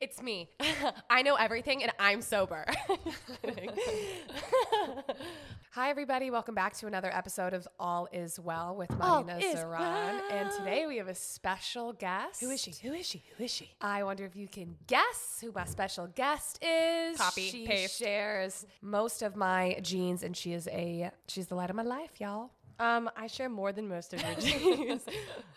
It's me. I know everything and I'm sober. Hi, everybody. Welcome back to another episode of All Is Well with Marina Zaran. well. And today we have a special guest. Who is she? Who is she? Who is she? I wonder if you can guess who my special guest is. Copy, she paste. shares most of my genes, and she is a she's the light of my life, y'all. Um, I share more than most of your genes.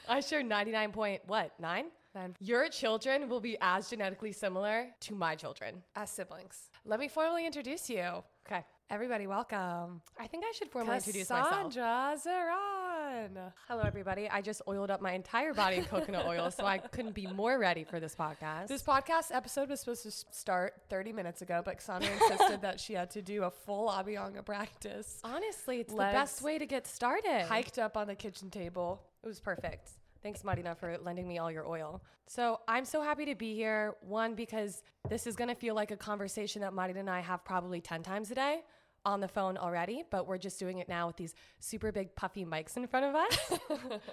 I share 99 point what? 9? Nine. Your children will be as genetically similar to my children. As siblings. Let me formally introduce you. Okay. Everybody, welcome. I think I should formally introduce myself. Cassandra Zaran. Hello, everybody. I just oiled up my entire body in coconut oil, so I couldn't be more ready for this podcast. This podcast episode was supposed to start 30 minutes ago, but Cassandra insisted that she had to do a full Abhyanga practice. Honestly, it's Legs the best way to get started. Hiked up on the kitchen table. It was perfect. Thanks, Marina, for lending me all your oil. So I'm so happy to be here. One, because this is going to feel like a conversation that Marina and I have probably 10 times a day on the phone already, but we're just doing it now with these super big puffy mics in front of us.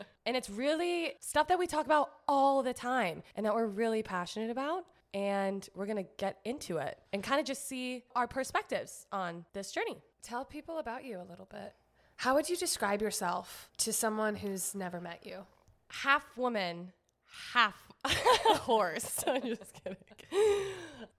and it's really stuff that we talk about all the time and that we're really passionate about. And we're going to get into it and kind of just see our perspectives on this journey. Tell people about you a little bit. How would you describe yourself to someone who's never met you? Half woman, half horse. I'm just kidding.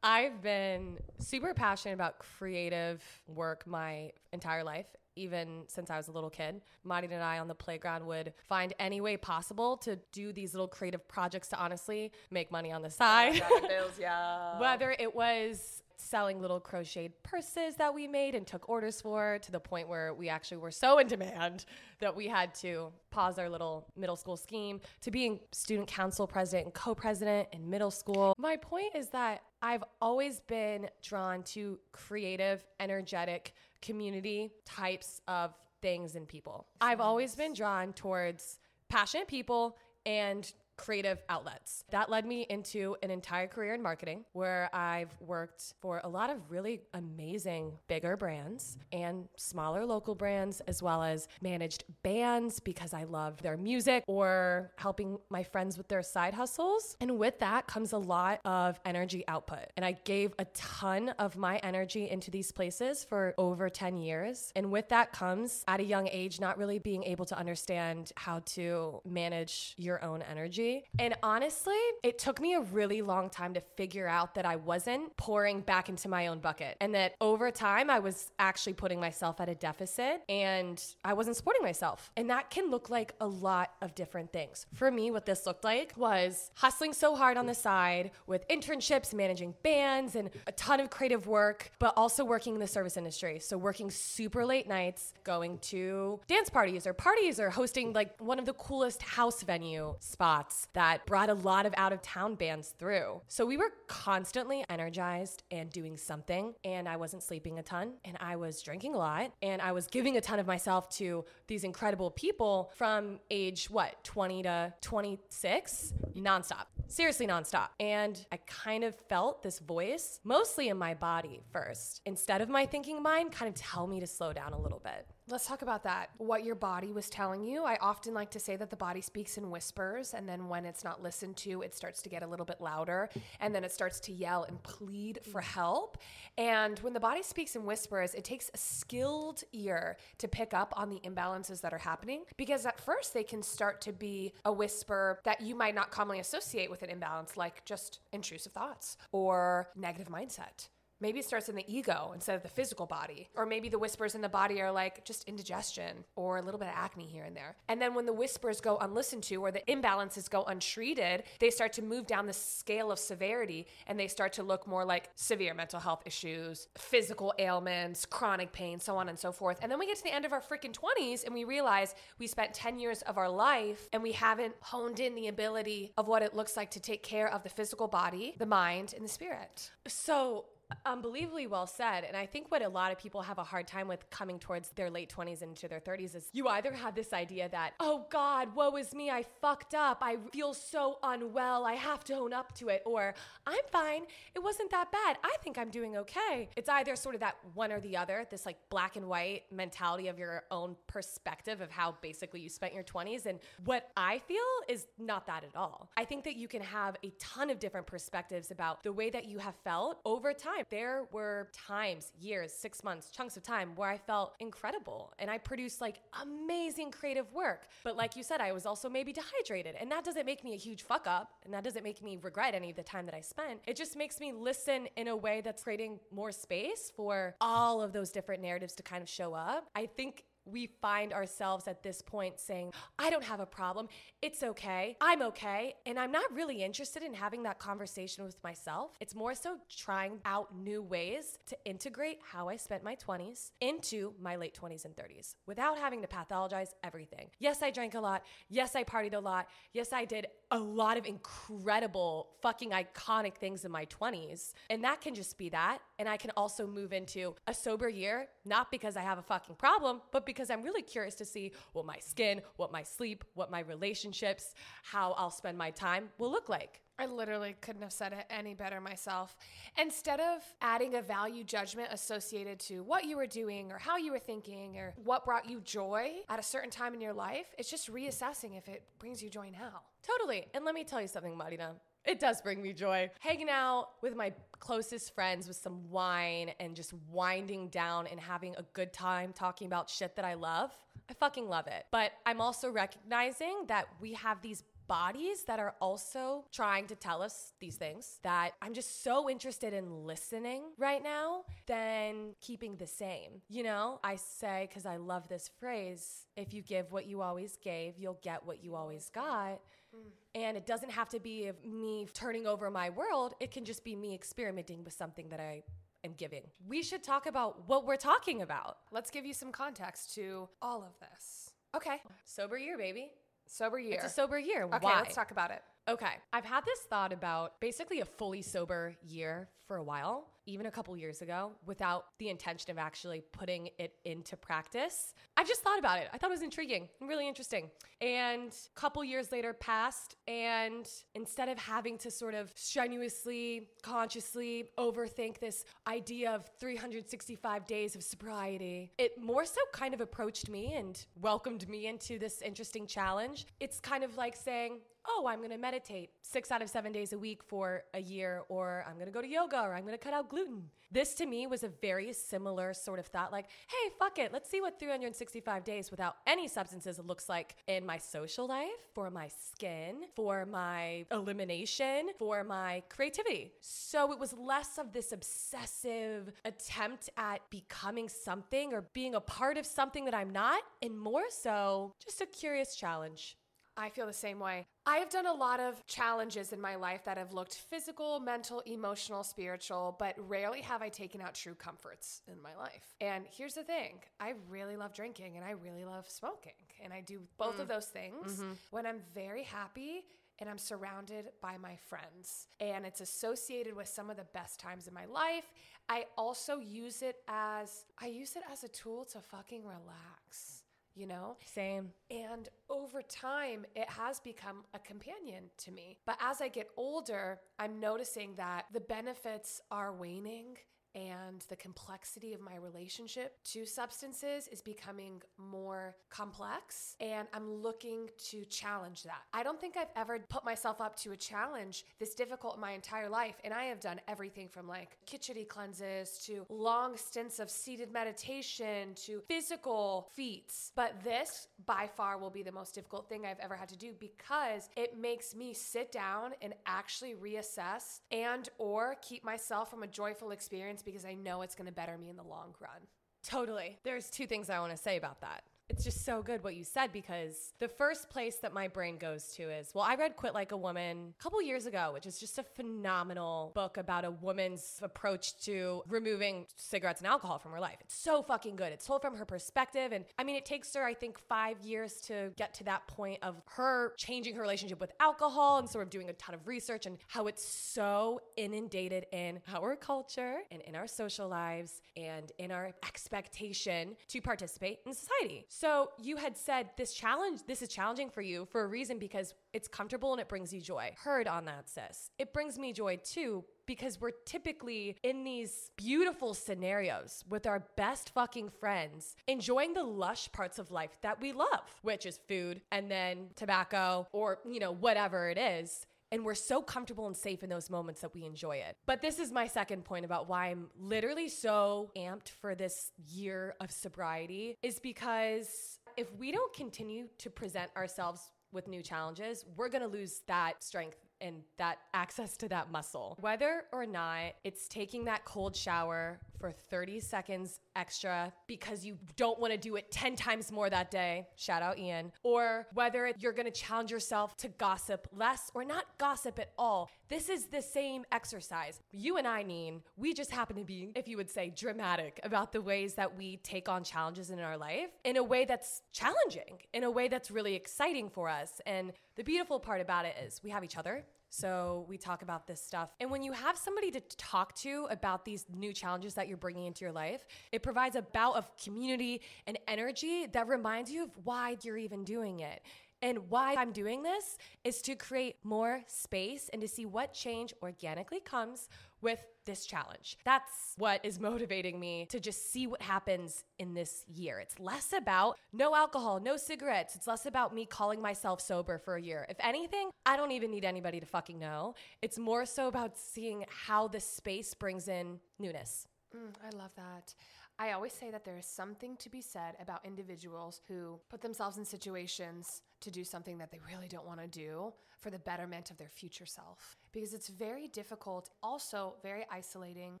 I've been super passionate about creative work my entire life, even since I was a little kid. Martin and I on the playground would find any way possible to do these little creative projects to honestly make money on the oh side. bills, yeah. Whether it was selling little crocheted purses that we made and took orders for to the point where we actually were so in demand that we had to pause our little middle school scheme to being student council president and co-president in middle school. My point is that I've always been drawn to creative, energetic community types of things and people. I've always been drawn towards passionate people and creative outlets. That led me into an entire career in marketing where I've worked for a lot of really amazing bigger brands and smaller local brands, as well as managed bands because I love their music or helping my friends with their side hustles. And with that comes a lot of energy output. And I gave a ton of my energy into these places for over 10 years. And with that comes at a young age, not really being able to understand how to manage your own energy. And honestly, it took me a really long time to figure out that I wasn't pouring back into my own bucket and that over time I was actually putting myself at a deficit and I wasn't supporting myself. And that can look like a lot of different things. For me, what this looked like was hustling so hard on the side with internships, managing bands, and a ton of creative work, but also working in the service industry. So working super late nights, going to dance parties or parties or hosting like one of the coolest house venue spots that brought a lot of out of town bands through. So we were constantly energized and doing something. And I wasn't sleeping a ton and I was drinking a lot and I was giving a ton of myself to these incredible people from age what, 20 to 26, nonstop. Seriously, nonstop. And I kind of felt this voice, mostly in my body first, instead of my thinking mind, kind of tell me to slow down a little bit. Let's talk about that. What your body was telling you. I often like to say that the body speaks in whispers, and then when it's not listened to, it starts to get a little bit louder, and then it starts to yell and plead for help. And when the body speaks in whispers, it takes a skilled ear to pick up on the imbalances that are happening because at first they can start to be a whisper that you might not commonly associate with an imbalance, like just intrusive thoughts or negative mindset. Maybe it starts in the ego instead of the physical body. Or maybe the whispers in the body are like just indigestion or a little bit of acne here and there. And then when the whispers go unlistened to or the imbalances go untreated, they start to move down the scale of severity and they start to look more like severe mental health issues, physical ailments, chronic pain, so on and so forth. And then we get to the end of our freaking 20s and we realize we spent 10 years of our life and we haven't honed in the ability of what it looks like to take care of the physical body, the mind, and the spirit. So unbelievably well said. And I think what a lot of people have a hard time with coming towards their late 20s into their 30s is you either have this idea that, oh God, woe is me, I fucked up, I feel so unwell, I have to own up to it, or I'm fine, it wasn't that bad, I think I'm doing okay. It's either sort of that one or the other, this like black and white mentality of your own perspective of how basically you spent your 20s. And what I feel is not that at all. I think that you can have a ton of different perspectives about the way that you have felt over time. There were times, years, six months, chunks of time where I felt incredible and I produced like amazing creative work. But like you said, I was also maybe dehydrated. And that doesn't make me a huge fuck up. And that doesn't make me regret any of the time that I spent. It just makes me listen in a way that's creating more space for all of those different narratives to kind of show up. I think we find ourselves at this point saying, I don't have a problem. It's okay. I'm okay. And I'm not really interested in having that conversation with myself. It's more so trying out new ways to integrate how I spent my 20s into my late 20s and 30s without having to pathologize everything. Yes, I drank a lot. Yes, I partied a lot. Yes, I did a lot of incredible, fucking iconic things in my 20s. And that can just be that. And I can also move into a sober year, not because I have a fucking problem, but because I'm really curious to see what my skin, what my sleep, what my relationships, how I'll spend my time will look like. I literally couldn't have said it any better myself. Instead of adding a value judgment associated to what you were doing or how you were thinking or what brought you joy at a certain time in your life, it's just reassessing if it brings you joy now. Totally. And let me tell you something, Marina. It does bring me joy. Hanging out with my closest friends with some wine and just winding down and having a good time talking about shit that I love. I fucking love it. But I'm also recognizing that we have these bodies that are also trying to tell us these things that I'm just so interested in listening right now than keeping the same. You know, I say, because I love this phrase if you give what you always gave, you'll get what you always got. Mm. And it doesn't have to be me turning over my world, it can just be me experimenting with something that I am giving. We should talk about what we're talking about. Let's give you some context to all of this. Okay. Sober year, baby. Sober year. It's a sober year. Okay, Why? let's talk about it. Okay. I've had this thought about basically a fully sober year for a while, even a couple years ago, without the intention of actually putting it into practice. I've just thought about it. I thought it was intriguing and really interesting. And a couple years later passed, and instead of having to sort of strenuously, consciously overthink this idea of 365 days of sobriety, it more so kind of approached me and welcomed me into this interesting challenge. It's kind of like saying, oh, I'm going to meditate six out of seven days a week for a year, or I'm going to go to yoga, or I'm going to cut out gluten. This to me was a very similar sort of thought like, hey, fuck it. Let's see what 365 days without any substances looks like in my social life, for my skin, for my elimination, for my creativity. So it was less of this obsessive attempt at becoming something or being a part of something that I'm not, and more so just a curious challenge. I feel the same way. I have done a lot of challenges in my life that have looked physical, mental, emotional, spiritual, but rarely have I taken out true comforts in my life. And here's the thing I really love drinking and I really love smoking. And I do both mm. of those things mm-hmm. when I'm very happy and I'm surrounded by my friends. And it's associated with some of the best times in my life. I also use it as I use it as a tool to fucking relax you know? Same. And over time, it has become a companion to me. But as I get older, I'm noticing that the benefits are waning and the complexity of my relationship to substances is becoming more complex and I'm looking to challenge that. I don't think I've ever put myself up to a challenge this difficult in my entire life and I have done everything from like kitchari cleanses to long stints of seated meditation to physical feats. But this by far will be the most difficult thing I've ever had to do because it makes me sit down and actually reassess and or keep myself from a joyful experience because I know it's going to better me in the long run. Totally. There's two things I want to say about that. It's just so good what you said because the first place that my brain goes to is well, I read Quit Like a Woman a couple years ago, which is just a phenomenal book about a woman's approach to removing cigarettes and alcohol from her life. It's so fucking good. It's told from her perspective. And I mean, it takes her, I think, five years to get to that point of her changing her relationship with alcohol and sort of doing a ton of research and how it's so inundated in our culture and in our social lives and in our expectation to participate in society. So you had said this challenge, this is challenging for you for a reason because it's comfortable and it brings you joy. Heard on that, sis. It brings me joy too because we're typically in these beautiful scenarios with our best fucking friends, enjoying the lush parts of life that we love, which is food and then tobacco or, you know, whatever it is. And we're so comfortable and safe in those moments that we enjoy it. But this is my second point about why I'm literally so amped for this year of sobriety is because if we don't continue to present ourselves with new challenges, we're gonna lose that strength and that access to that muscle. Whether or not it's taking that cold shower for 30 seconds extra because you don't want to do it 10 times more that day, shout out Ian, or whether you're going to challenge yourself to gossip less or not gossip at all. This is the same exercise. You and I, Neen, we just happen to be, if you would say, dramatic about the ways that we take on challenges in our life in a way that's challenging, in a way that's really exciting for us. And the beautiful part about it is we have each other. So we talk about this stuff. And when you have somebody to talk to about these new challenges that you're bringing into your life, it provides a bout of community and energy that reminds you of why you're even doing it. And why I'm doing this is to create more space and to see what change organically comes with this challenge. That's what is motivating me to just see what happens in this year. It's less about no alcohol, no cigarettes. It's less about me calling myself sober for a year. If anything, I don't even need anybody to fucking know. It's more so about seeing how this space brings in newness. Mm, I love that. I always say that there is something to be said about individuals who put themselves in situations to do something that they really don't want to do for the betterment of their future self. Because it's very difficult, also very isolating,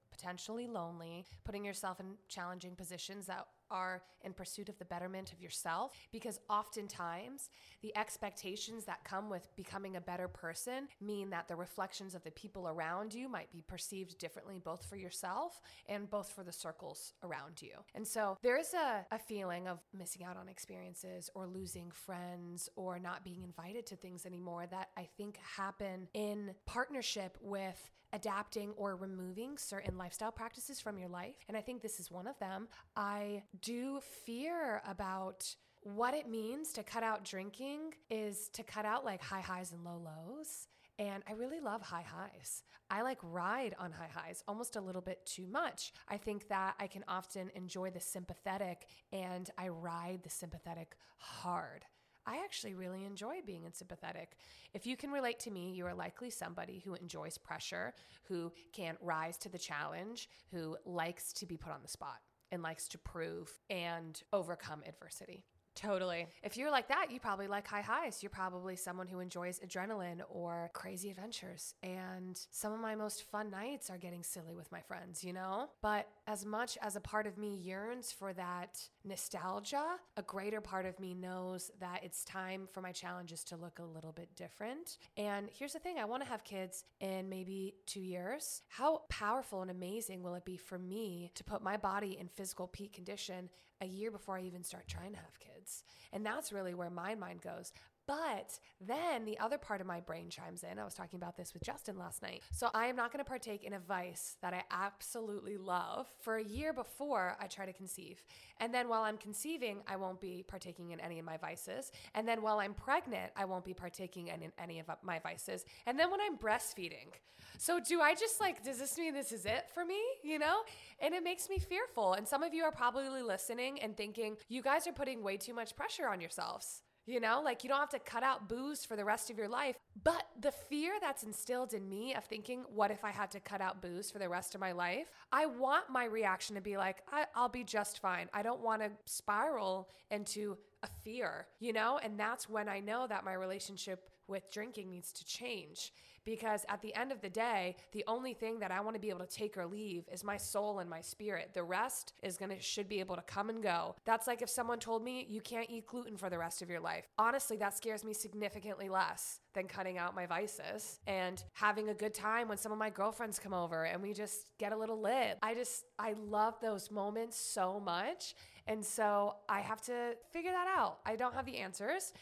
potentially lonely, putting yourself in challenging positions that are in pursuit of the betterment of yourself because oftentimes the expectations that come with becoming a better person mean that the reflections of the people around you might be perceived differently both for yourself and both for the circles around you. And so there is a, a feeling of missing out on experiences or losing friends or not being invited to things anymore that I think happen in partnership with adapting or removing certain lifestyle practices from your life. And I think this is one of them. I do fear about what it means to cut out drinking is to cut out like high highs and low lows. And I really love high highs. I like ride on high highs almost a little bit too much. I think that I can often enjoy the sympathetic and I ride the sympathetic hard. I actually really enjoy being sympathetic. If you can relate to me, you are likely somebody who enjoys pressure, who can rise to the challenge, who likes to be put on the spot and likes to prove and overcome adversity. Totally. If you're like that, you probably like high highs. You're probably someone who enjoys adrenaline or crazy adventures. And some of my most fun nights are getting silly with my friends, you know? But as much as a part of me yearns for that nostalgia, a greater part of me knows that it's time for my challenges to look a little bit different. And here's the thing I want to have kids in maybe two years. How powerful and amazing will it be for me to put my body in physical peak condition a year before I even start trying to have kids? And that's really where my mind goes. But then the other part of my brain chimes in. I was talking about this with Justin last night. So I am not going to partake in a vice that I absolutely love for a year before I try to conceive. And then while I'm conceiving, I won't be partaking in any of my vices. And then while I'm pregnant, I won't be partaking in any of my vices. And then when I'm breastfeeding, so do I just like, does this mean this is it for me? You know? And it makes me fearful. And some of you are probably listening and thinking, you guys are putting way too much pressure on yourselves. You know, like you don't have to cut out booze for the rest of your life. But the fear that's instilled in me of thinking, what if I had to cut out booze for the rest of my life? I want my reaction to be like, I- will be just fine. I don't want to spiral into a fear, you know? And that's when I know that my relationship with drinking needs to change because at the end of the day, the only thing that I want to be able to take or leave is my soul and my spirit. The rest is going to should be able to come and go. That's like if someone told me you can't eat gluten for the rest of your life. Honestly, that scares me significantly less than cutting out my vices and having a good time when some of my girlfriends come over and we just get a little lit. I just I love those moments so much. And so I have to figure that out. I don't have the answers.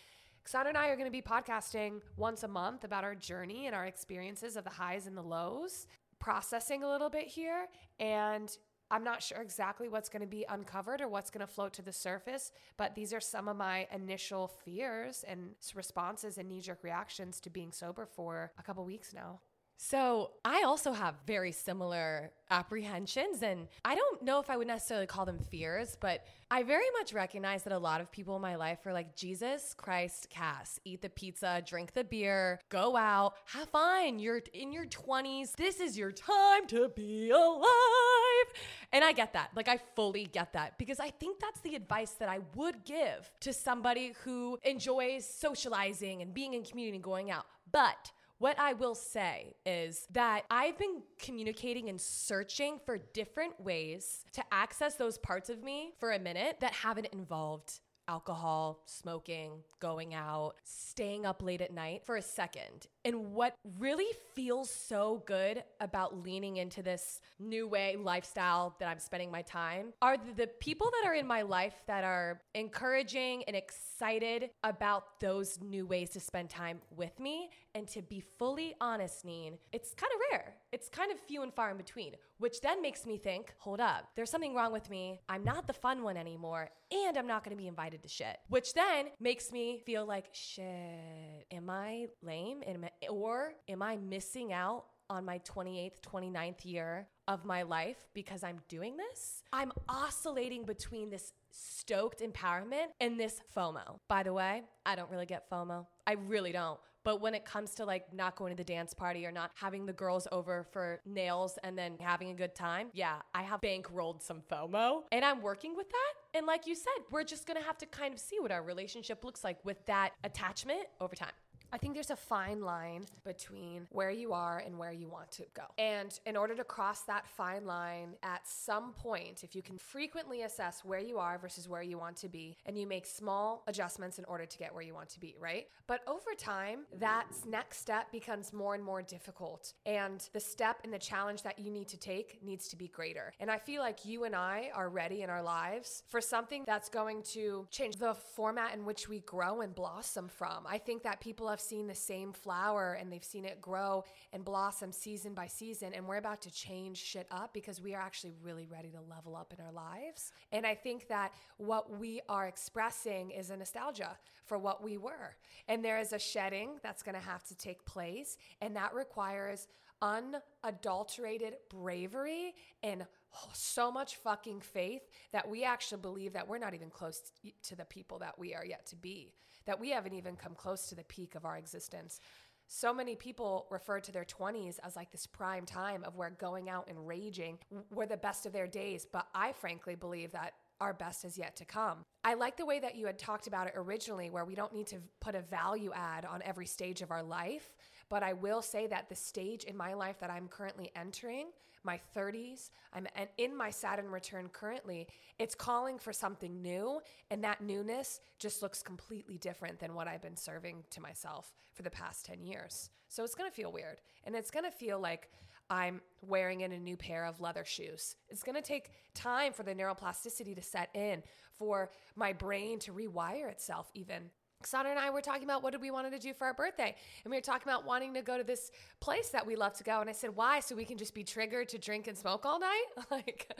Xana and I are going to be podcasting once a month about our journey and our experiences of the highs and the lows, processing a little bit here. And I'm not sure exactly what's going to be uncovered or what's going to float to the surface, but these are some of my initial fears and responses and knee jerk reactions to being sober for a couple weeks now. So, I also have very similar apprehensions, and I don't know if I would necessarily call them fears, but I very much recognize that a lot of people in my life are like, Jesus Christ, Cass, eat the pizza, drink the beer, go out, have fun. You're in your 20s. This is your time to be alive. And I get that. Like, I fully get that because I think that's the advice that I would give to somebody who enjoys socializing and being in community and going out. But what I will say is that I've been communicating and searching for different ways to access those parts of me for a minute that haven't involved alcohol, smoking, going out, staying up late at night for a second. And what really feels so good about leaning into this new way lifestyle that I'm spending my time are the people that are in my life that are encouraging and excited about those new ways to spend time with me. And to be fully honest, Neen, it's kind of rare. It's kind of few and far in between, which then makes me think hold up, there's something wrong with me. I'm not the fun one anymore, and I'm not gonna be invited to shit, which then makes me feel like shit, am I lame? Am or am I missing out on my 28th, 29th year of my life because I'm doing this? I'm oscillating between this stoked empowerment and this FOMO. By the way, I don't really get FOMO. I really don't. But when it comes to like not going to the dance party or not having the girls over for nails and then having a good time, yeah, I have bankrolled some FOMO and I'm working with that. And like you said, we're just gonna have to kind of see what our relationship looks like with that attachment over time. I think there's a fine line between where you are and where you want to go. And in order to cross that fine line at some point, if you can frequently assess where you are versus where you want to be, and you make small adjustments in order to get where you want to be, right? But over time, that next step becomes more and more difficult. And the step and the challenge that you need to take needs to be greater. And I feel like you and I are ready in our lives for something that's going to change the format in which we grow and blossom from. I think that people have have seen the same flower and they've seen it grow and blossom season by season. And we're about to change shit up because we are actually really ready to level up in our lives. And I think that what we are expressing is a nostalgia for what we were. And there is a shedding that's going to have to take place. And that requires unadulterated bravery and so much fucking faith that we actually believe that we're not even close to the people that we are yet to be that we haven't even come close to the peak of our existence. So many people refer to their 20s as like this prime time of where going out and raging were the best of their days. But I frankly believe that our best is yet to come. I like the way that you had talked about it originally, where we don't need to put a value add on every stage of our life. But I will say that the stage in my life that I'm currently entering my 30s. I'm in my Saturn return currently. It's calling for something new, and that newness just looks completely different than what I've been serving to myself for the past 10 years. So it's gonna feel weird, and it's gonna feel like I'm wearing in a new pair of leather shoes. It's gonna take time for the neuroplasticity to set in, for my brain to rewire itself, even. Xana and I were talking about what did we wanted to do for our birthday. And we were talking about wanting to go to this place that we love to go. And I said, why? So we can just be triggered to drink and smoke all night? like,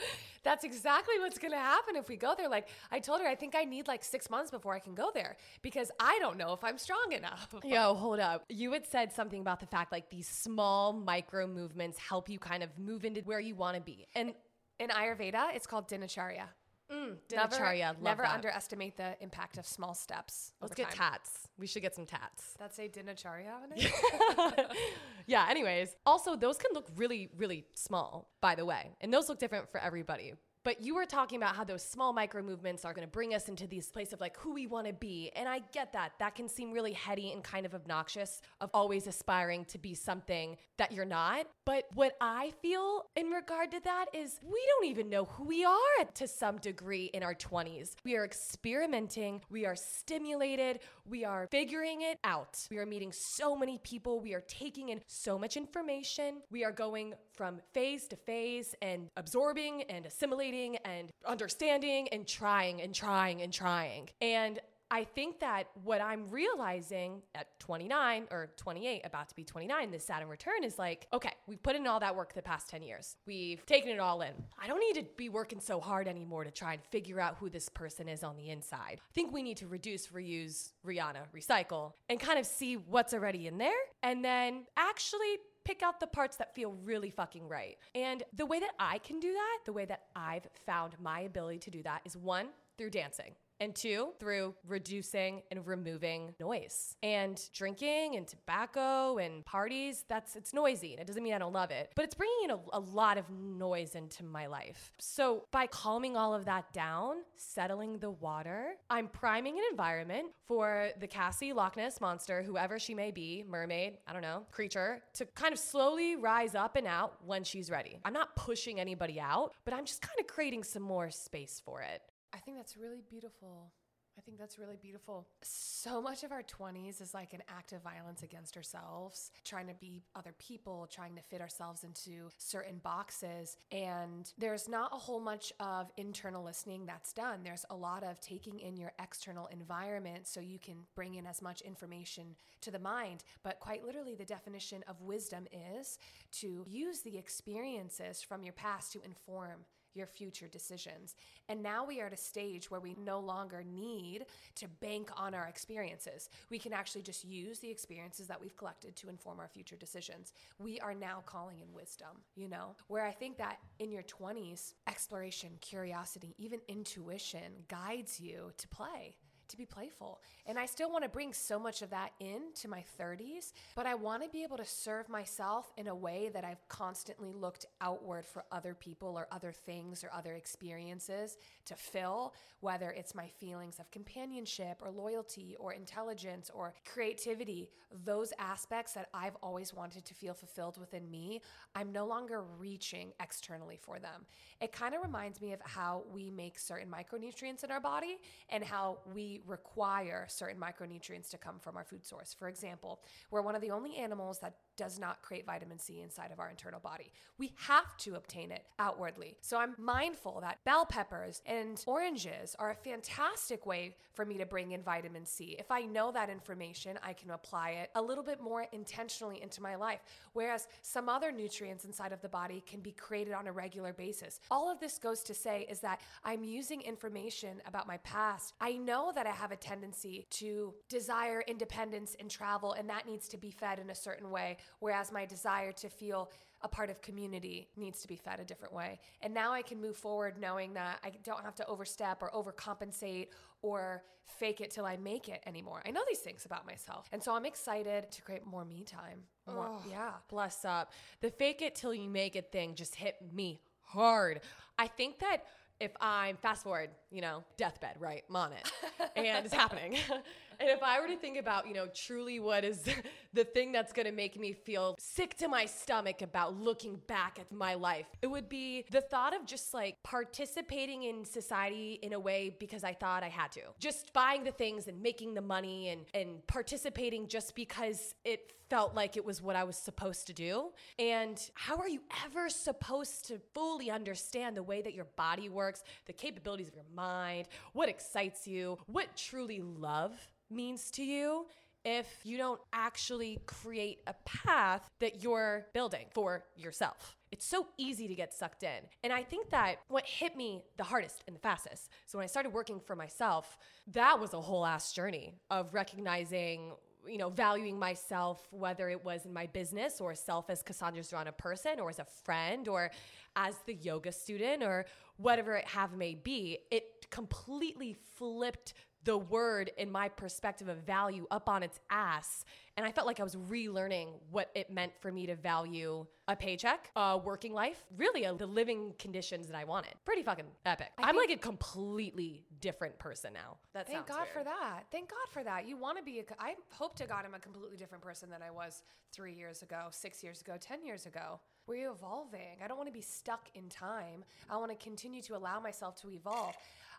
that's exactly what's going to happen if we go there. Like, I told her, I think I need like six months before I can go there because I don't know if I'm strong enough. Yo, hold up. You had said something about the fact like these small micro movements help you kind of move into where you want to be. And in Ayurveda, it's called dinacharya. Mm, dinacharya. Never, never that. underestimate the impact of small steps. Let's get time. tats. We should get some tats. That's a dinacharya on it. yeah. Anyways, also those can look really, really small, by the way, and those look different for everybody. But you were talking about how those small micro movements are going to bring us into these place of like who we want to be. And I get that. That can seem really heady and kind of obnoxious of always aspiring to be something that you're not. But what I feel in regard to that is we don't even know who we are to some degree in our 20s. We are experimenting, we are stimulated, we are figuring it out. We are meeting so many people, we are taking in so much information. We are going from phase to phase and absorbing and assimilating and understanding and trying and trying and trying. And I think that what I'm realizing at 29 or 28, about to be 29, this Saturn return is like, okay, we've put in all that work the past 10 years. We've taken it all in. I don't need to be working so hard anymore to try and figure out who this person is on the inside. I think we need to reduce, reuse, Rihanna, recycle, and kind of see what's already in there. And then actually pick out the parts that feel really fucking right. And the way that I can do that, the way that I've found my ability to do that is one, through dancing. And two, through reducing and removing noise. And drinking and tobacco and parties, that's it's noisy. And it doesn't mean I don't love it, but it's bringing in a, a lot of noise into my life. So by calming all of that down, settling the water, I'm priming an environment for the Cassie Loch Ness monster, whoever she may be, mermaid, I don't know, creature, to kind of slowly rise up and out when she's ready. I'm not pushing anybody out, but I'm just kind of creating some more space for it. I think that's really beautiful. I think that's really beautiful. So much of our 20s is like an act of violence against ourselves, trying to be other people, trying to fit ourselves into certain boxes. And there's not a whole much of internal listening that's done. There's a lot of taking in your external environment so you can bring in as much information to the mind. But quite literally, the definition of wisdom is to use the experiences from your past to inform your future decisions. And now we are at a stage where we no longer need to bank on our experiences. We can actually just use the experiences that we've collected to inform our future decisions. We are now calling in wisdom, you know, where I think that in your 20s, exploration, curiosity, even intuition guides you to play to be playful. And I still want to bring so much of that into my 30s, but I want to be able to serve myself in a way that I've constantly looked outward for other people or other things or other experiences to fill, whether it's my feelings of companionship or loyalty or intelligence or creativity, those aspects that I've always wanted to feel fulfilled within me, I'm no longer reaching externally for them. It kind of reminds me of how we make certain micronutrients in our body and how require certain micronutrients to come from our food source. For example, we're one of the only animals that does not create vitamin C inside of our internal body. We have to obtain it outwardly. So I'm mindful that bell peppers and oranges are a fantastic way for me to bring in vitamin C. If I know that information, I can apply it a little bit more intentionally into my life. Whereas some other nutrients inside of the body can be created on a regular basis. All of this goes to say is that I'm using information about my past. I know that I have a tendency to desire independence and travel, and that needs to be fed in a certain way whereas my desire to feel a part of community needs to be fed a different way. And now I can move forward knowing that I don't have to overstep or overcompensate or fake it till I make it anymore. I know these things about myself. And so I'm excited to create more me time. More, Oh, yeah. Bless up. The fake it till you make it thing just hit me hard. I think that if I'm fast forward, you know, deathbed, right? I'm on it. and it's happening. and if I were to think about, you know, truly what is the thing that's gonna make me feel sick to my stomach about looking back at my life, it would be the thought of just like participating in society in a way because I thought I had to. Just buying the things and making the money and, and participating just because it felt like it was what I was supposed to do. And how are you ever supposed to fully understand the way that your body works, the capabilities of your mind, what excites you, what truly love means to you? If you don't actually create a path that you're building for yourself, it's so easy to get sucked in. And I think that what hit me the hardest and the fastest, so when I started working for myself, that was a whole ass journey of recognizing you know, valuing myself, whether it was in my business or self as Cassandra Zorana person or as a friend or as the yoga student or whatever it have may be, it completely flipped the word in my perspective of value up on its ass. And I felt like I was relearning what it meant for me to value a paycheck, a working life, really a, the living conditions that I wanted. Pretty fucking epic. I am like a completely different person now. That Thank God weird. for that. Thank God for that. You want to be a. I hope to God I'm a completely different person than I was three years ago, six years ago, ten years ago. We're evolving. I don't want to be stuck in time. I want to continue to allow myself to evolve.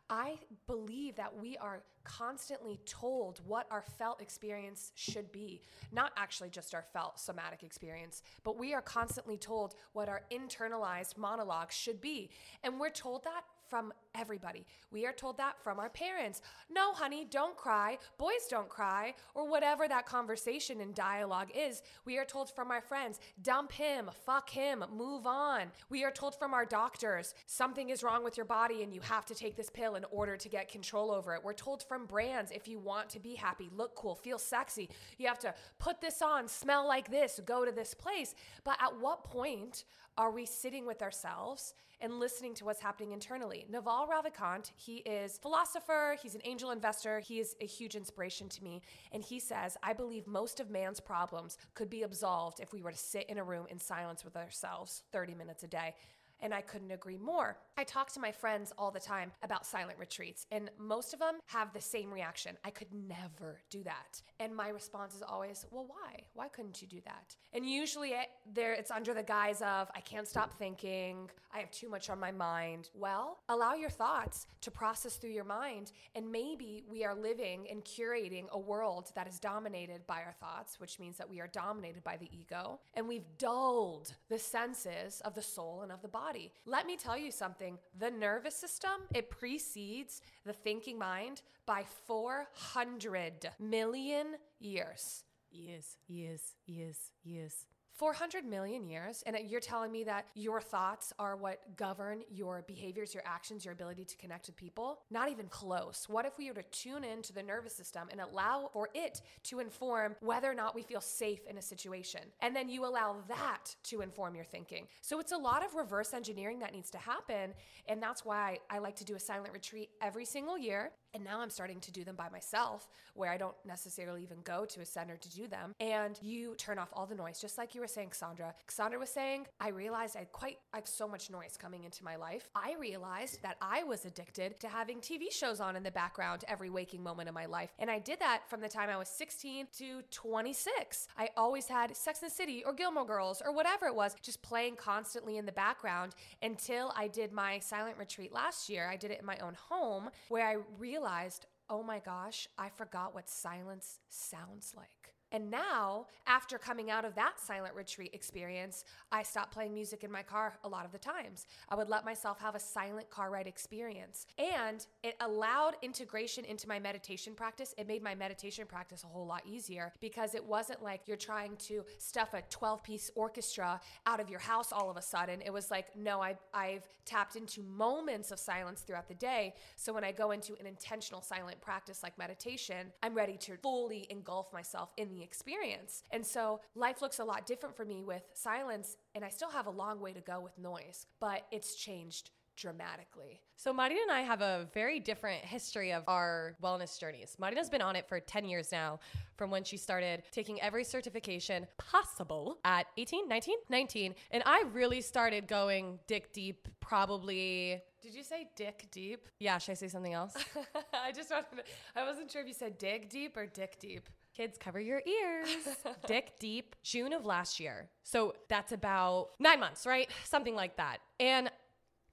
I believe that we are constantly told what our felt experience should be. Not actually just our felt somatic experience, but we are constantly told what our internalized monologue should be. And we're told that from everybody. We are told that from our parents. No, honey, don't cry. Boys don't cry. Or whatever that conversation and dialogue is. We are told from our friends, dump him, fuck him, move on. We are told from our doctors, something is wrong with your body and you have to take this pill in order to get control over it. We're told from brands, if you want to be happy, look cool, feel sexy, you have to put this on, smell like this, go to this place. But at what point are we sitting with ourselves and listening to what's happening internally? Naval Ravikant, he is philosopher, he's an angel investor, he is a huge inspiration to me, and he says, "I believe most of man's problems could be absolved if we were to sit in a room in silence with ourselves 30 minutes a day." And I couldn't agree more. I talk to my friends all the time about silent retreats, and most of them have the same reaction. I could never do that. And my response is always, well, why? Why couldn't you do that? And usually it, there it's under the guise of, I can't stop thinking, I have too much on my mind. Well, allow your thoughts to process through your mind, and maybe we are living and curating a world that is dominated by our thoughts, which means that we are dominated by the ego, and we've dulled the senses of the soul and of the body. Let me tell you something the nervous system, it precedes the thinking mind by 400 million years. Yes, yes, yes, yes. 400 million years, and you're telling me that your thoughts are what govern your behaviors, your actions, your ability to connect with people? Not even close. What if we were to tune into the nervous system and allow for it to inform whether or not we feel safe in a situation? And then you allow that to inform your thinking. So it's a lot of reverse engineering that needs to happen. And that's why I like to do a silent retreat every single year. And now I'm starting to do them by myself, where I don't necessarily even go to a center to do them. And you turn off all the noise, just like you were saying, Cassandra. Cassandra was saying, I realized I quite I have so much noise coming into my life. I realized that I was addicted to having TV shows on in the background every waking moment of my life. And I did that from the time I was 16 to 26. I always had Sex and the City or Gilmore Girls or whatever it was, just playing constantly in the background until I did my silent retreat last year. I did it in my own home where I realized realized, oh my gosh, I forgot what silence sounds like. And now, after coming out of that silent retreat experience, I stopped playing music in my car a lot of the times. I would let myself have a silent car ride experience. And it allowed integration into my meditation practice. It made my meditation practice a whole lot easier because it wasn't like you're trying to stuff a 12 piece orchestra out of your house all of a sudden. It was like, no, I, I've tapped into moments of silence throughout the day. So when I go into an intentional silent practice like meditation, I'm ready to fully engulf myself in the experience. And so life looks a lot different for me with silence, and I still have a long way to go with noise, but it's changed dramatically. So Marina and I have a very different history of our wellness journeys. Marina's been on it for 10 years now, from when she started taking every certification possible at 18, 19, 19. And I really started going dick deep probably Did you say dick deep? yeah, should I say something else? I just wanted to, I wasn't sure if you said dig deep or dick deep. Kids, cover your ears. Dick deep, June of last year. So that's about nine months, right? Something like that. And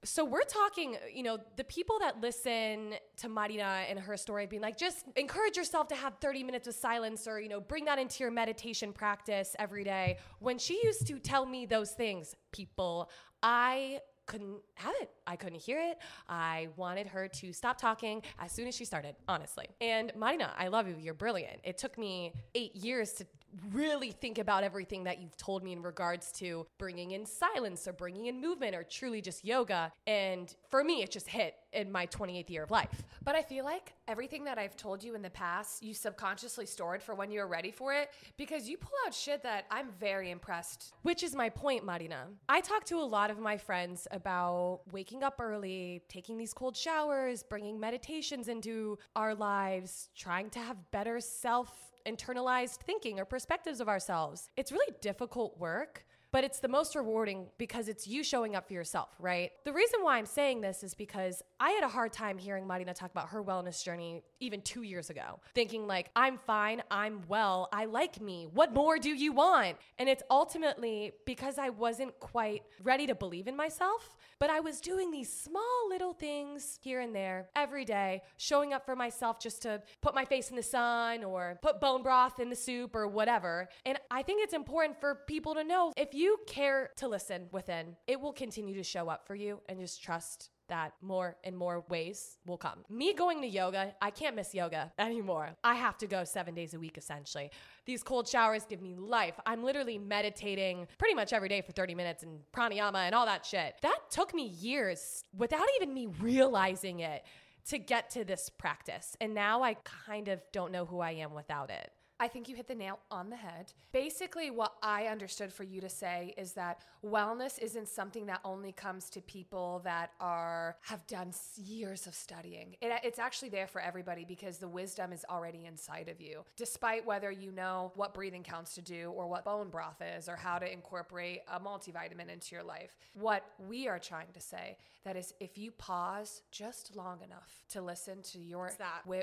so we're talking, you know, the people that listen to Marina and her story being like, just encourage yourself to have 30 minutes of silence or, you know, bring that into your meditation practice every day. When she used to tell me those things, people, I couldn't have it. I couldn't hear it. I wanted her to stop talking as soon as she started, honestly. And Marina, I love you. You're brilliant. It took me eight years to really think about everything that you've told me in regards to bringing in silence or bringing in movement or truly just yoga. And for me, it just hit in my 28th year of life. But I feel like everything that I've told you in the past, you subconsciously stored for when you were ready for it because you pull out shit that I'm very impressed. Which is my point, Marina. I talk to a lot of my friends about waking up early, taking these cold showers, bringing meditations into our lives, trying to have better self internalized thinking or perspectives of ourselves. It's really difficult work but it's the most rewarding because it's you showing up for yourself, right? The reason why I'm saying this is because I had a hard time hearing Marina talk about her wellness journey even two years ago, thinking like, I'm fine, I'm well, I like me. What more do you want? And it's ultimately because I wasn't quite ready to believe in myself, but I was doing these small little things here and there every day, showing up for myself just to put my face in the sun or put bone broth in the soup or whatever. And I think it's important for people to know if you care to listen within, it will continue to show up for you and just trust that more and more ways will come. Me going to yoga, I can't miss yoga anymore. I have to go seven days a week essentially. These cold showers give me life. I'm literally meditating pretty much every day for 30 minutes and pranayama and all that shit. That took me years without even me realizing it to get to this practice. And now I kind of don't know who I am without it. I think you hit the nail on the head. Basically, what I understood for you to say is that wellness isn't something that only comes to people that are have done years of studying. It, it's actually there for everybody because the wisdom is already inside of you. Despite whether you know what breathing counts to do or what bone broth is or how to incorporate a multivitamin into your life, what we are trying to say that is if you pause just long enough to listen to your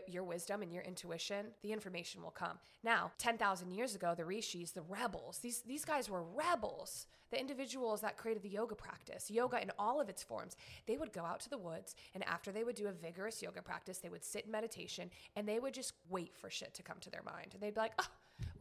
your wisdom and your intuition, the information will come. Now, 10,000 years ago, the rishis, the rebels, these, these guys were rebels. The individuals that created the yoga practice, yoga in all of its forms, they would go out to the woods and after they would do a vigorous yoga practice, they would sit in meditation and they would just wait for shit to come to their mind. And they'd be like, oh,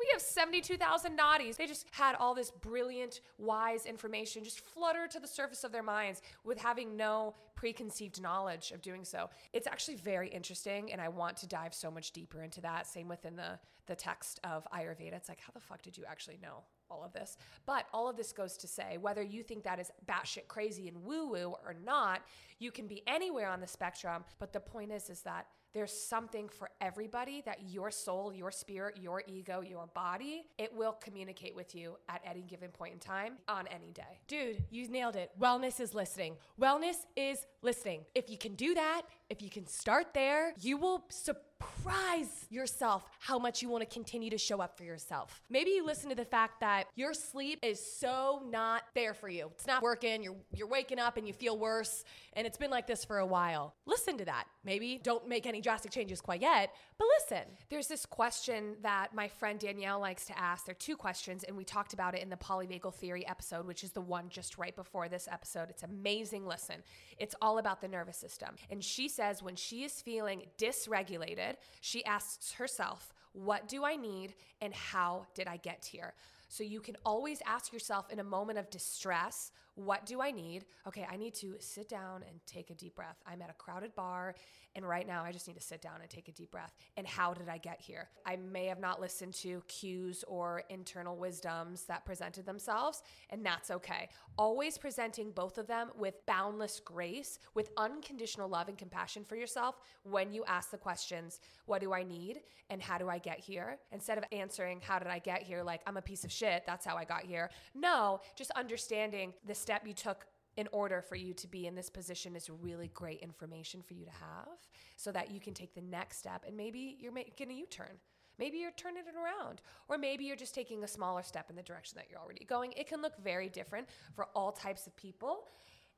we have 72,000 nadis. They just had all this brilliant, wise information just flutter to the surface of their minds with having no preconceived knowledge of doing so. It's actually very interesting, and I want to dive so much deeper into that. Same within the, the text of Ayurveda. It's like, how the fuck did you actually know? all of this. But all of this goes to say whether you think that is batshit crazy and woo woo or not, you can be anywhere on the spectrum. But the point is, is that there's something for everybody that your soul, your spirit, your ego, your body, it will communicate with you at any given point in time on any day. Dude, you nailed it. Wellness is listening. Wellness is listening. If you can do that, if you can start there, you will surprise yourself how much you want to continue to show up for yourself. Maybe you listen to the fact that your sleep is so not there for you. It's not working. You're you're waking up and you feel worse and it's been like this for a while. Listen to that. Maybe don't make any drastic changes quite yet, but listen. There's this question that my friend Danielle likes to ask. There are two questions and we talked about it in the polyvagal theory episode, which is the one just right before this episode. It's amazing listen. It's all about the nervous system. And she says when she is feeling dysregulated, she asks herself, What do I need and how did I get here? So you can always ask yourself in a moment of distress, what do I need? Okay, I need to sit down and take a deep breath. I'm at a crowded bar, and right now I just need to sit down and take a deep breath. And how did I get here? I may have not listened to cues or internal wisdoms that presented themselves, and that's okay. Always presenting both of them with boundless grace, with unconditional love and compassion for yourself when you ask the questions, what do I need? And how do I get here? Instead of answering, how did I get here? Like, I'm a piece of shit. That's how I got here. No, just understanding this step you took in order for you to be in this position is really great information for you to have so that you can take the next step and maybe you're making a U-turn. Maybe you're turning it around, or maybe you're just taking a smaller step in the direction that you're already going. It can look very different for all types of people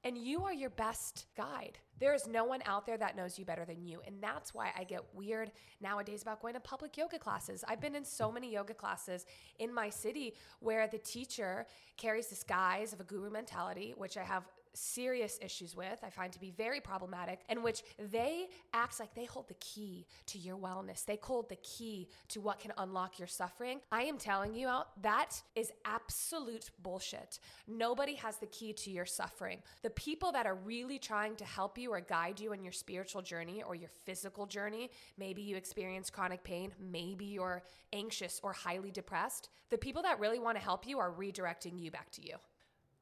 and you are your best guide. There is no one out there that knows you better than you. And that's why I get weird nowadays about going to public yoga classes. I've been in so many yoga classes in my city where the teacher carries this guise of a guru mentality, which I have serious issues with, I find to be very problematic, in which they act like they hold the key to your wellness. They hold the key to what can unlock your suffering. I am telling you out that is absolute bullshit. Nobody has the key to your suffering. The people that are really trying to help you or guide you in your spiritual journey or your physical journey, maybe you experience chronic pain, maybe you're anxious or highly depressed, the people that really want to help you are redirecting you back to you.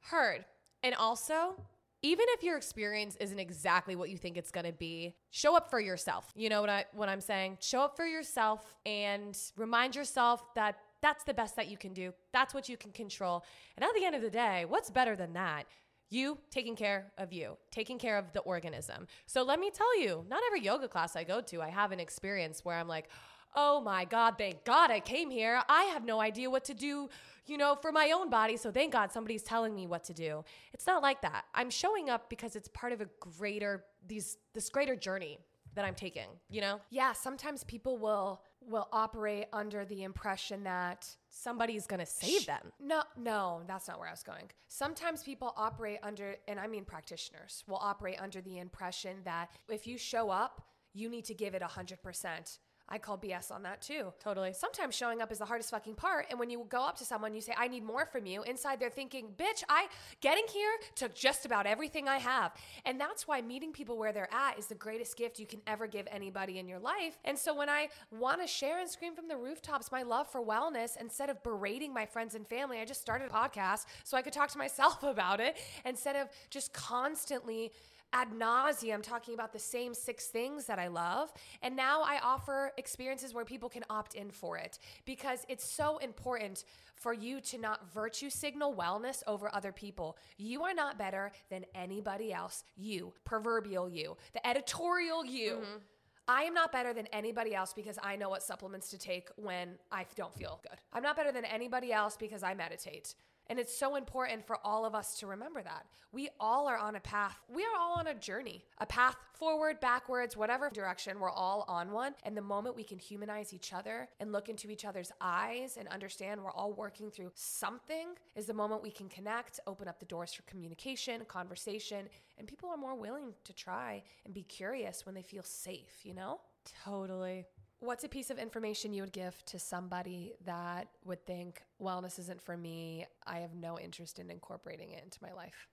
Heard. And also, even if your experience isn't exactly what you think it's going to be, show up for yourself. You know what I what I'm saying? Show up for yourself and remind yourself that that's the best that you can do. That's what you can control. And at the end of the day, what's better than that? You taking care of you, taking care of the organism. So let me tell you, not every yoga class I go to, I have an experience where I'm like, oh my God, thank God I came here. I have no idea what to do, you know, for my own body. So thank God somebody's telling me what to do. It's not like that. I'm showing up because it's part of a greater, these, this greater journey that I'm taking, you know? Yeah, sometimes people will will operate under the impression that somebody's going to save them. No, no, that's not where I was going. Sometimes people operate under and I mean practitioners will operate under the impression that if you show up, you need to give it 100%. I call BS on that too. Totally. Sometimes showing up is the hardest fucking part. And when you go up to someone, you say, I need more from you. Inside, they're thinking, bitch, I getting here took just about everything I have. And that's why meeting people where they're at is the greatest gift you can ever give anybody in your life. And so when I want to share and scream from the rooftops my love for wellness, instead of berating my friends and family, I just started a podcast so I could talk to myself about it instead of just constantly ad nauseum talking about the same six things that I love. And now I offer experiences where people can opt in for it because it's so important for you to not virtue signal wellness over other people. You are not better than anybody else. You, proverbial you, the editorial you. Mm-hmm. I am not better than anybody else because I know what supplements to take when I don't feel good. I'm not better than anybody else because I meditate. And it's so important for all of us to remember that. We all are on a path. We are all on a journey, a path forward, backwards, whatever direction. We're all on one. And the moment we can humanize each other and look into each other's eyes and understand we're all working through something is the moment we can connect, open up the doors for communication, conversation, and people are more willing to try and be curious when they feel safe, you know? Totally. What's a piece of information you would give to somebody that would think wellness isn't for me? I have no interest in incorporating it into my life.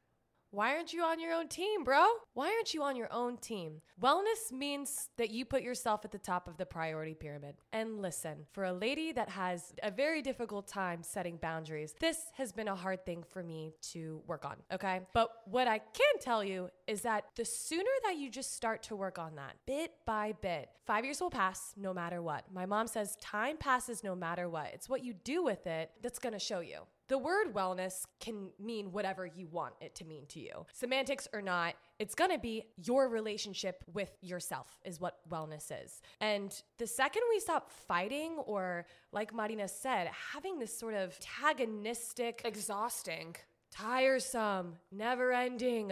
Why aren't you on your own team, bro? Why aren't you on your own team? Wellness means that you put yourself at the top of the priority pyramid. And listen, for a lady that has a very difficult time setting boundaries, this has been a hard thing for me to work on, okay? But what I can tell you is that the sooner that you just start to work on that bit by bit, five years will pass no matter what. My mom says time passes no matter what. It's what you do with it that's gonna show you. The word wellness can mean whatever you want it to mean to you. Semantics or not, it's gonna be your relationship with yourself, is what wellness is. And the second we stop fighting, or like Marina said, having this sort of antagonistic, exhausting, tiresome, never ending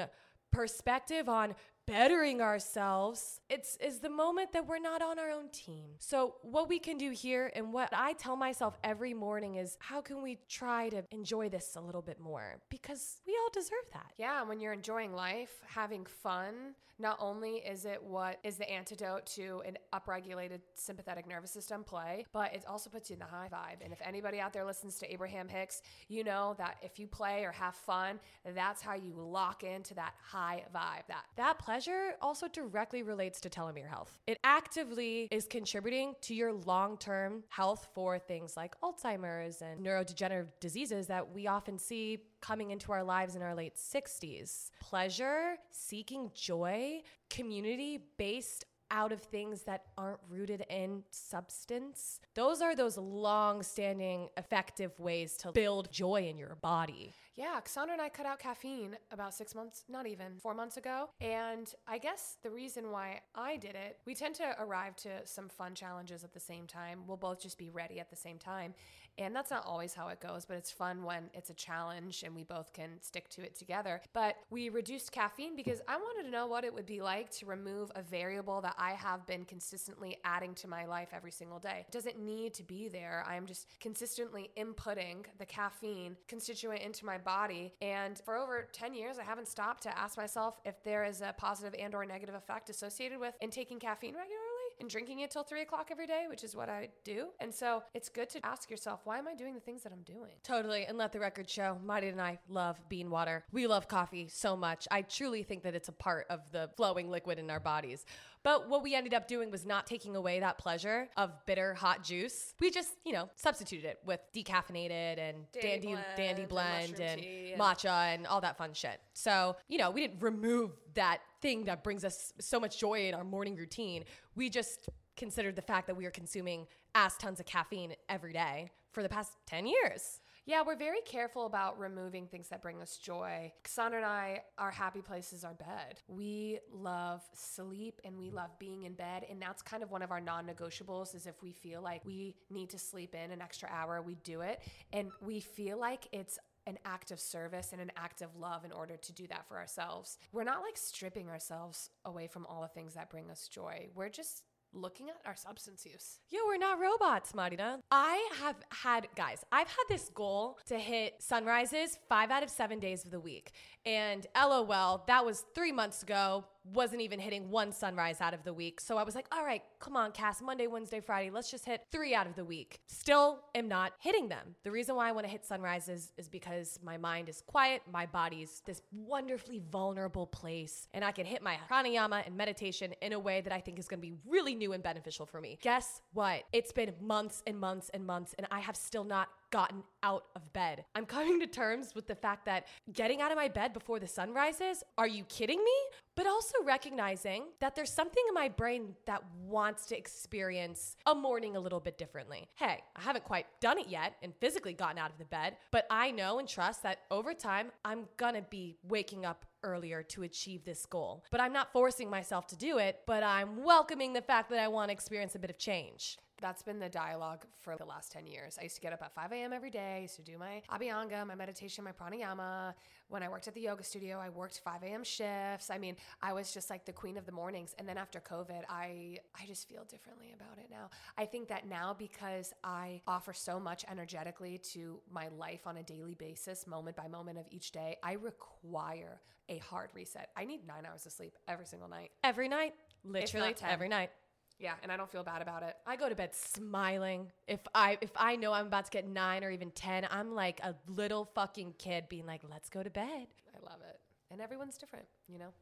perspective on bettering ourselves, it's is the moment that we're not on our own team. So what we can do here and what I tell myself every morning is how can we try to enjoy this a little bit more because we all deserve that. Yeah, when you're enjoying life, having fun, not only is it what is the antidote to an upregulated sympathetic nervous system play, but it also puts you in the high vibe. And if anybody out there listens to Abraham Hicks, you know that if you play or have fun, that's how you lock into that high vibe. That that pleasure also directly relates to telomere health. It actively is contributing to your long-term health for things like Alzheimer's and neurodegenerative diseases that we often see coming into our lives in our late 60s. Pleasure, seeking joy, community based out of things that aren't rooted in substance. Those are those long standing, effective ways to build joy in your body. Yeah, Cassandra and I cut out caffeine about six months, not even four months ago. And I guess the reason why I did it, we tend to arrive to some fun challenges at the same time. We'll both just be ready at the same time. And that's not always how it goes, but it's fun when it's a challenge and we both can stick to it together. But we reduced caffeine because I wanted to know what it would be like to remove a variable that I have been consistently adding to my life every single day. It doesn't need to be there. I'm just consistently inputting the caffeine constituent into my body. And for over 10 years, I haven't stopped to ask myself if there is a positive and or negative effect associated with intaking caffeine regularly and drinking it till three o'clock every day, which is what I do. And so it's good to ask yourself, why am I doing the things that I'm doing? Totally. And let the record show, Marty and I love bean water. We love coffee so much. I truly think that it's a part of the flowing liquid in our bodies. But what we ended up doing was not taking away that pleasure of bitter hot juice. We just, you know, substituted it with decaffeinated and Dandy dandy blends dandy and blend mushroom and, and- matcha and all that fun shit. So, you know, we didn't remove that thing that brings us so much joy in our morning routine. We just considered the fact that we were consuming ass tons of caffeine every day for the past 10 years. Yeah, we're very careful about removing things that bring us joy. Cassandra and I, our happy place is our bed. We love sleep and we love being in bed. And that's kind of one of our non negotiables is if we feel like we need to sleep in an extra hour, we do it. And we feel like it's an act of service and an act of love in order to do that for ourselves. We're not like stripping ourselves away from all the things that bring us joy. We're just looking at our substance use. Yo, we're not robots, Marina. I have had, guys, I've had this goal to hit sunrises five out of seven days of the week. And lol, that was three months ago. Wasn't even hitting one sunrise out of the week. So I was like, all right, come on, Cass, Monday, Wednesday, Friday, let's just hit three out of the week. Still am not hitting them. The reason why I want to hit sunrises is because my mind is quiet, my body's this wonderfully vulnerable place, and I can hit my pranayama and meditation in a way that I think is going to be really new and beneficial for me. Guess what? It's been months and months and months, and I have still not gotten out of bed. I'm coming to terms with the fact that getting out of my bed before the sun rises, are you kidding me? But also recognizing that there's something in my brain that wants to experience a morning a little bit differently. Hey, I haven't quite done it yet and physically gotten out of the bed, but I know and trust that over time, I'm gonna be waking up earlier to achieve this goal. But I'm not forcing myself to do it, but I'm welcoming the fact that I wanna experience a bit of change. That's been the dialogue for the last 10 years. I used to get up at 5 a.m. every day. I used to do my abhyanga, my meditation, my pranayama. When I worked at the yoga studio, I worked 5 a.m. shifts. I mean, I was just like the queen of the mornings. And then after COVID, I, I just feel differently about it now. I think that now because I offer so much energetically to my life on a daily basis, moment by moment of each day, I require a hard reset. I need nine hours of sleep every single night. Every night, literally every night. Yeah, and I don't feel bad about it. I go to bed smiling. If I if I know I'm about to get 9 or even 10, I'm like a little fucking kid being like, "Let's go to bed." I love it. And everyone's different, you know?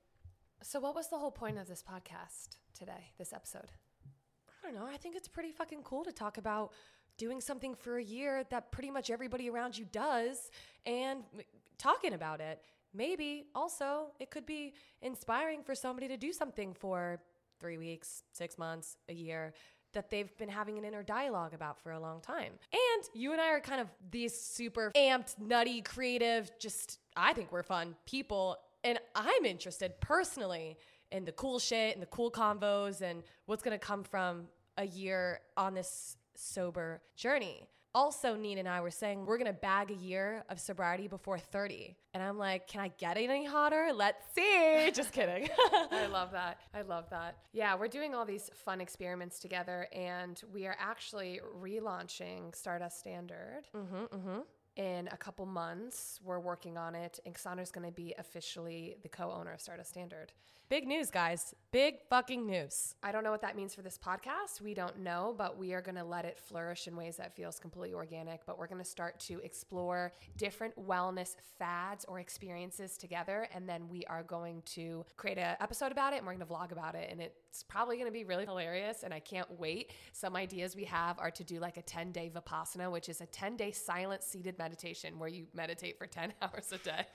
So, what was the whole point of this podcast today, this episode? I don't know. I think it's pretty fucking cool to talk about doing something for a year that pretty much everybody around you does and talking about it. Maybe also it could be inspiring for somebody to do something for three weeks, six months, a year that they've been having an inner dialogue about for a long time. And you and I are kind of these super amped, nutty, creative, just, I think we're fun people. And I'm interested personally in the cool shit and the cool convos and what's gonna come from a year on this sober journey. Also, Nina and I were saying we're gonna bag a year of sobriety before 30. And I'm like, can I get any hotter? Let's see. Just kidding. I love that. I love that. Yeah, we're doing all these fun experiments together, and we are actually relaunching Stardust Standard mm-hmm, mm-hmm. In a couple months. We're working on it, and Cassandra's going to be officially the co owner of Stardust Standard. Big news, guys. Big fucking news. I don't know what that means for this podcast. We don't know, but we are going to let it flourish in ways that feels completely organic. But we're going to start to explore different wellness fads or experiences together, and then we are going to create an episode about it, and we're going to vlog about it, and it's probably going to be really hilarious. And I can't wait. Some ideas we have are to do like a 10 day vipassana, which is a 10 day silent seated meditation where you meditate for 10 hours a day.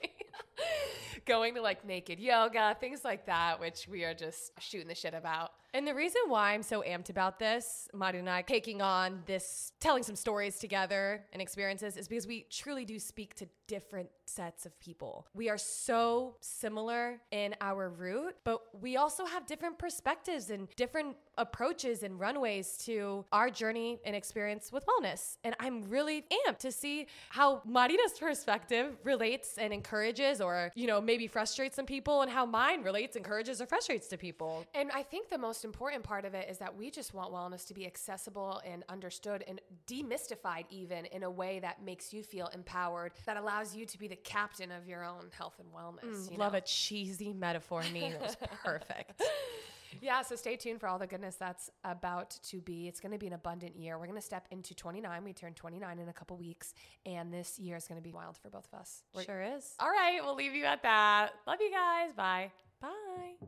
Going to like naked yoga, things like that, which we are just shooting the shit about. And the reason why I'm so amped about this, Mari and I taking on this, telling some stories together and experiences, is because we truly do speak to different sets of people. We are so similar in our root, but we also have different perspectives and different approaches and runways to our journey and experience with wellness. And I'm really amped to see how Marina's perspective relates and encourages, or, you know, maybe frustrates some people, and how mine relates, encourages, or frustrates to people. And I think the most important part of it is that we just want wellness to be accessible and understood and demystified, even in a way that makes you feel empowered, that allows you to be the captain of your own health and wellness. Mm, you Love know? a cheesy metaphor, Nina. It was perfect. Yeah, so stay tuned for all the goodness that's about to be. It's going to be an abundant year. We're going to step into 29. We turn 29 in a couple weeks, and this year is going to be wild for both of us. We're- sure is. All right, we'll leave you at that. Love you guys. Bye. Bye.